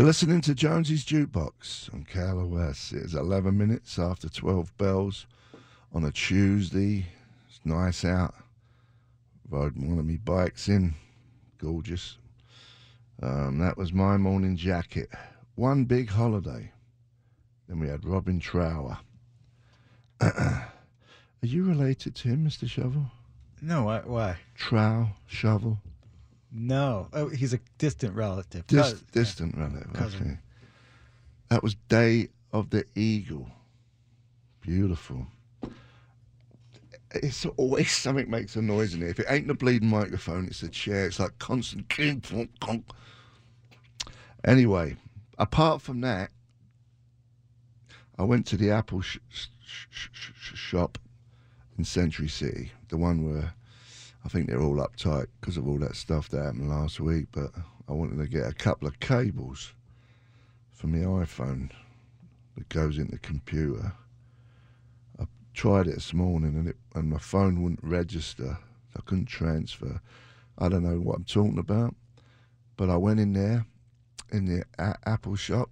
You're listening to Jonesy's Jukebox on KLOS. It's 11 minutes after 12 bells on a Tuesday. It's nice out. Rode one of my bikes in. Gorgeous. Um, that was my morning jacket. One big holiday. Then we had Robin Trower. Are you related to him, Mr. Shovel? No, why? why? Trow, Shovel? No. Oh, he's a distant relative. Dis- Cous- distant relative. cousin. Okay. That was Day of the Eagle. Beautiful. It's always something makes a noise in here. If it ain't the bleeding microphone, it's a chair. It's like constant king. conk, conk. Anyway, apart from that, I went to the Apple sh- sh- sh- shop in Century City, the one where I think they're all uptight because of all that stuff that happened last week. But I wanted to get a couple of cables for my iPhone that goes into the computer. I tried it this morning and it and my phone wouldn't register. I couldn't transfer. I don't know what I'm talking about. But I went in there in the a- Apple shop.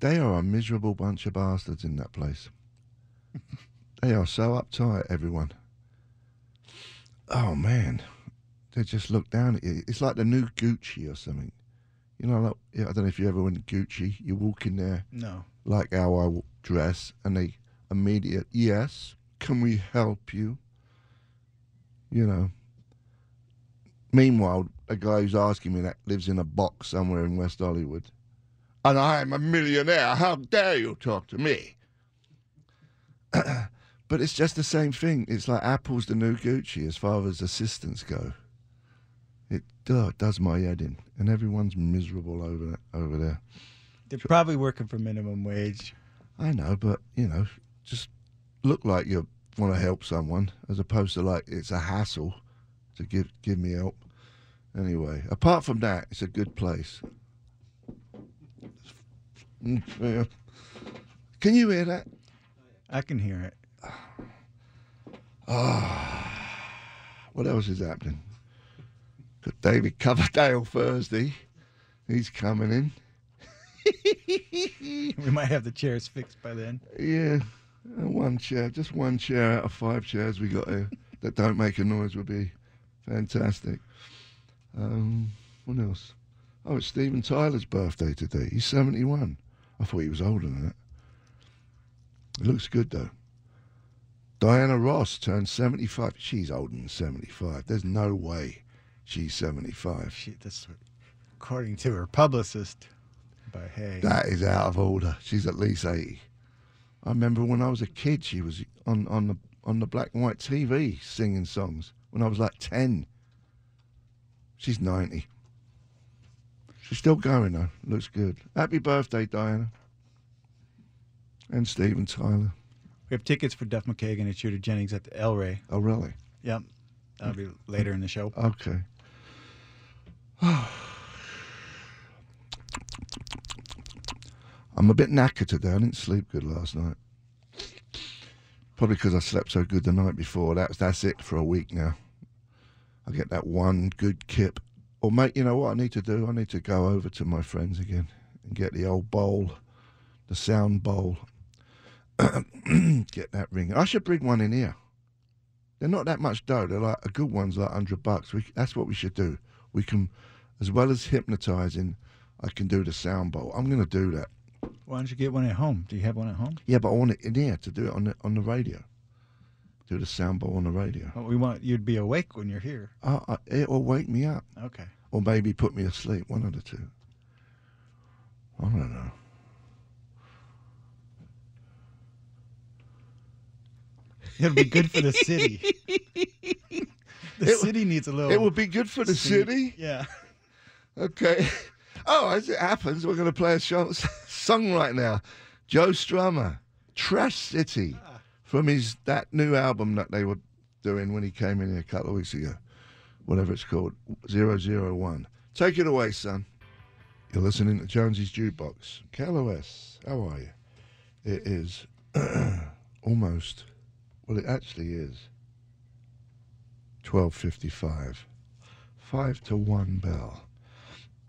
They are a miserable bunch of bastards in that place. they are so uptight, everyone. Oh man, they just look down at you. It's like the new Gucci or something. You know, like, I don't know if you ever went to Gucci. You walk in there No. like how I dress, and they immediate yes. Can we help you? You know. Meanwhile, a guy who's asking me that lives in a box somewhere in West Hollywood, and I am a millionaire. How dare you talk to me? but it's just the same thing. It's like Apple's the new Gucci as far as assistants go. It uh, does my head in, and everyone's miserable over that, over there. They're probably working for minimum wage. I know, but you know, just look like you want to help someone, as opposed to like it's a hassle to give give me help. Anyway, apart from that, it's a good place. Mm. Can you hear that? I can hear it. What else is happening? Got David Coverdale Thursday. He's coming in. We might have the chairs fixed by then. Yeah, uh, one chair, just one chair out of five chairs we got here that don't make a noise would be fantastic. Um, what else? Oh, it's Steven Tyler's birthday today. He's 71. I thought he was older than that. He looks good though. Diana Ross turned 75. She's older than 75. There's no way she's 75. She, that's according to her publicist. But hey, That is out of order. She's at least eighty. I remember when I was a kid, she was on, on the on the black and white TV singing songs. When I was like ten. She's ninety. She's still going though. Looks good. Happy birthday, Diana. And Steven Tyler. We have tickets for Duff McKagan and Shooter Jennings at the El Rey. Oh really? Yep. That'll be later in the show. Okay. I'm a bit knackered today. I didn't sleep good last night. Probably because I slept so good the night before. That's that's it for a week now. I get that one good kip. Or mate, you know what I need to do? I need to go over to my friends again and get the old bowl, the sound bowl. get that ring. I should bring one in here. They're not that much dough. They're like a good one's like hundred bucks. We, that's what we should do. We can, as well as hypnotizing, I can do the sound bowl. I'm going to do that. Why don't you get one at home? Do you have one at home? Yeah, but I want it in here to do it on the on the radio. Do the sound bowl on the radio. Well, we want you'd be awake when you're here. Uh, uh, it'll wake me up, Okay. or maybe put me asleep. One of the two. I don't know. It'll be good for the city. the It- city needs a little. It would be good for the city. Yeah. Okay. Oh, as it happens, we're going to play a show, song right now. Joe Strummer, Trash City, ah. from his that new album that they were doing when he came in here a couple of weeks ago, whatever it's called, 001. Take it away, son. You're listening to Jonesy's Jukebox. KLOS, how are you? It is almost, well, it actually is 12.55. Five to one bell.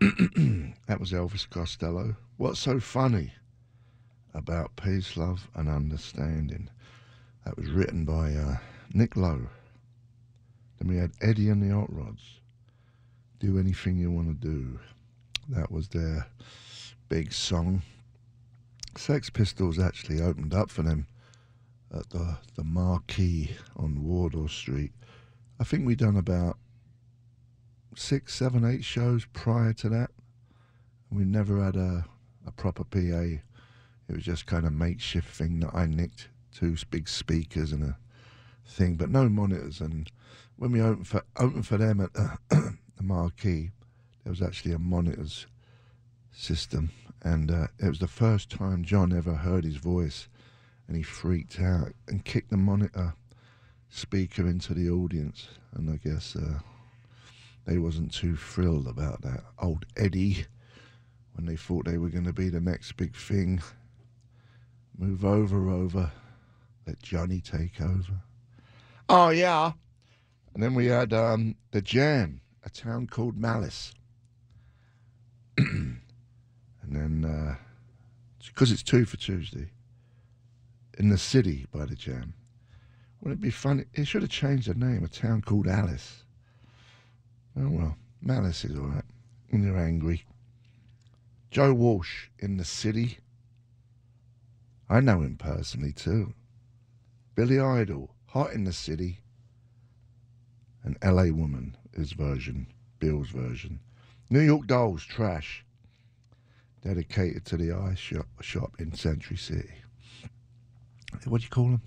that was Elvis Costello. What's so funny about peace, love, and understanding? That was written by uh, Nick Lowe. Then we had Eddie and the Hot Rods. Do anything you want to do. That was their big song. Sex Pistols actually opened up for them at the the Marquee on Wardour Street. I think we'd done about six, seven, eight shows prior to that. We never had a, a proper PA. It was just kind of makeshift thing that I nicked two big speakers and a thing, but no monitors. And when we opened for opened for them at the, the Marquee, there was actually a monitors system, and uh, it was the first time John ever heard his voice, and he freaked out and kicked the monitor speaker into the audience, and I guess uh, they wasn't too thrilled about that. Old Eddie, when they thought they were going to be the next big thing, move over, over, let Johnny take over. Oh yeah, and then we had um, the Jam, a town called Malice. and then because uh, it's two for Tuesday in the city by the Jam. Wouldn't it be funny? It should have changed the name. A town called Alice. Oh well, Malice is all right when you're angry. Joe Walsh in the city. I know him personally too. Billy Idol, hot in the city. An LA woman, his version, Bill's version. New York Dolls, trash dedicated to the ice shop, shop in Century City. What do you call them?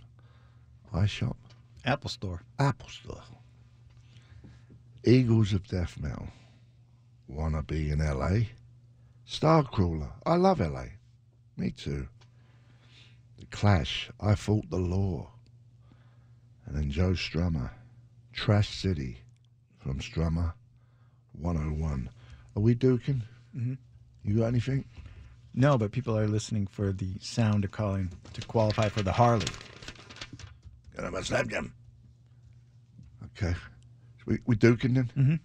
I shop? Apple Store. Apple Store. Eagles of Death Metal. Wanna be in LA? Starcrawler. I love LA. Me too. The Clash. I fought the law. And then Joe Strummer. Trash City from Strummer 101. Are we duking? Mm-hmm. You got anything? No, but people are listening for the sound of calling to qualify for the Harley. Got him a slam jam. Okay. We we duking then? Mm-hmm.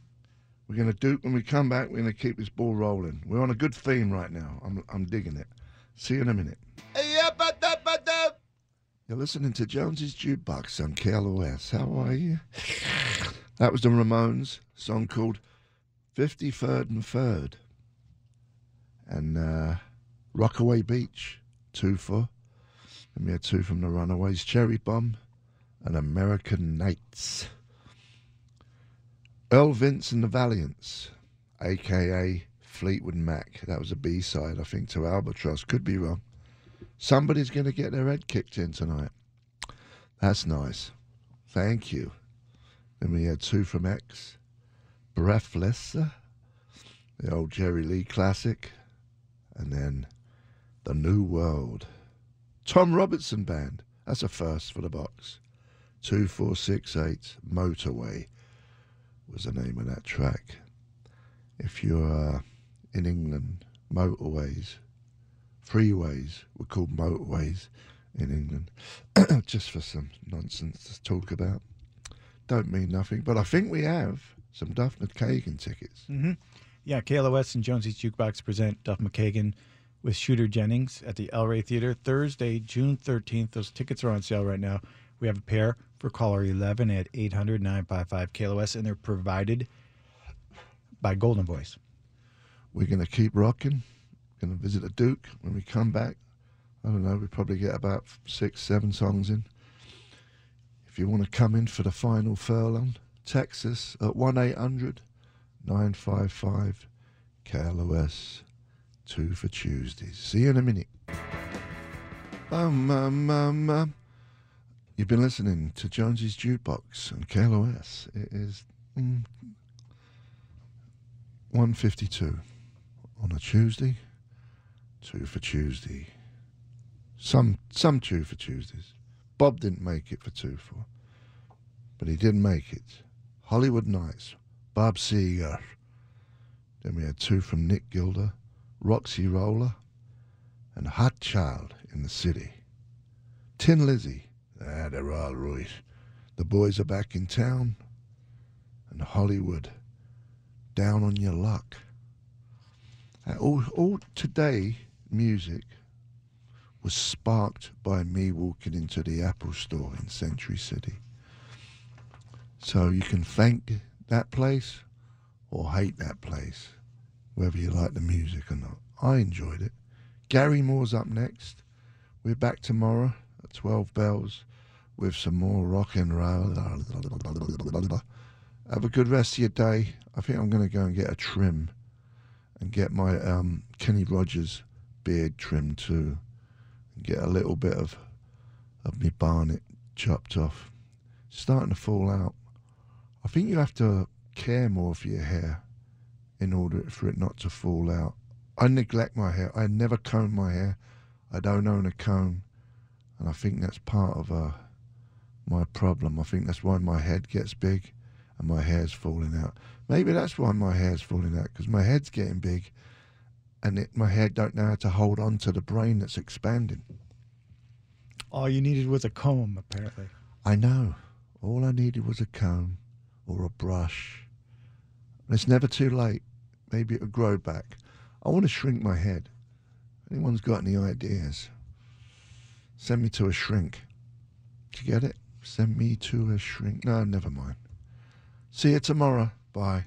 We're gonna duke when we come back. We're gonna keep this ball rolling. We're on a good theme right now. I'm I'm digging it. See you in a minute. Yeah, but that up You're listening to Jones's Jukebox on KLOS. How are you? that was the Ramones song called 53rd and 3rd. And uh, Rockaway Beach, two for. And we had two from the Runaways, Cherry Bomb and American Nights. Earl Vince and the Valiants, aka Fleetwood Mac. That was a B side, I think, to Albatross. Could be wrong. Somebody's going to get their head kicked in tonight. That's nice. Thank you. Then we had two from X. Breathless, the old Jerry Lee classic. And then The New World. Tom Robinson Band. That's a first for the box. 2468 Motorway was the name of that track. If you're uh, in England, motorways, freeways were called motorways in England, just for some nonsense to talk about. Don't mean nothing, but I think we have some Duff McKagan tickets. Mm-hmm. Yeah, KLOS and Jonesy's Jukebox present Duff McKagan with Shooter Jennings at the El Rey Theater Thursday, June 13th. Those tickets are on sale right now. We have a pair for caller 11 at 800 955 KLOS, and they're provided by Golden Voice. We're going to keep rocking. We're Going to visit a Duke when we come back. I don't know, we probably get about six, seven songs in. If you want to come in for the final furlong, text us at 1 800 955 KLOS 2 for Tuesdays. See you in a minute. Um, um, um, um. You've been listening to Jonesy's Jukebox on KLOS. It is mm, 152 on a Tuesday. Two for Tuesday. Some some two for Tuesdays. Bob didn't make it for two for, but he did make it. Hollywood Nights, Bob Seger. Then we had two from Nick Gilder, Roxy Roller, and Hot Child in the City. Thin Lizzy. Ah, they're all right. The boys are back in town. And Hollywood, down on your luck. All, all today music was sparked by me walking into the Apple store in Century City. So you can thank that place or hate that place, whether you like the music or not. I enjoyed it. Gary Moore's up next. We're back tomorrow at 12 bells with some more rock and roll. Have a good rest of your day. I think I'm going to go and get a trim and get my um, Kenny Rogers beard trimmed too and get a little bit of of me barnet chopped off. It's starting to fall out. I think you have to care more for your hair in order for it not to fall out. I neglect my hair. I never comb my hair. I don't own a comb, and I think that's part of uh, my problem. I think that's why my head gets big and my hair's falling out. Maybe that's why my hair's falling out because my head's getting big, and it, my head don't know how to hold on to the brain that's expanding. All you needed was a comb, apparently. I know. All I needed was a comb or a brush. And it's never too late. Maybe it'll grow back. I want to shrink my head. Anyone's got any ideas? Send me to a shrink. Did you get it? Send me to a shrink. No, never mind. See you tomorrow. Bye.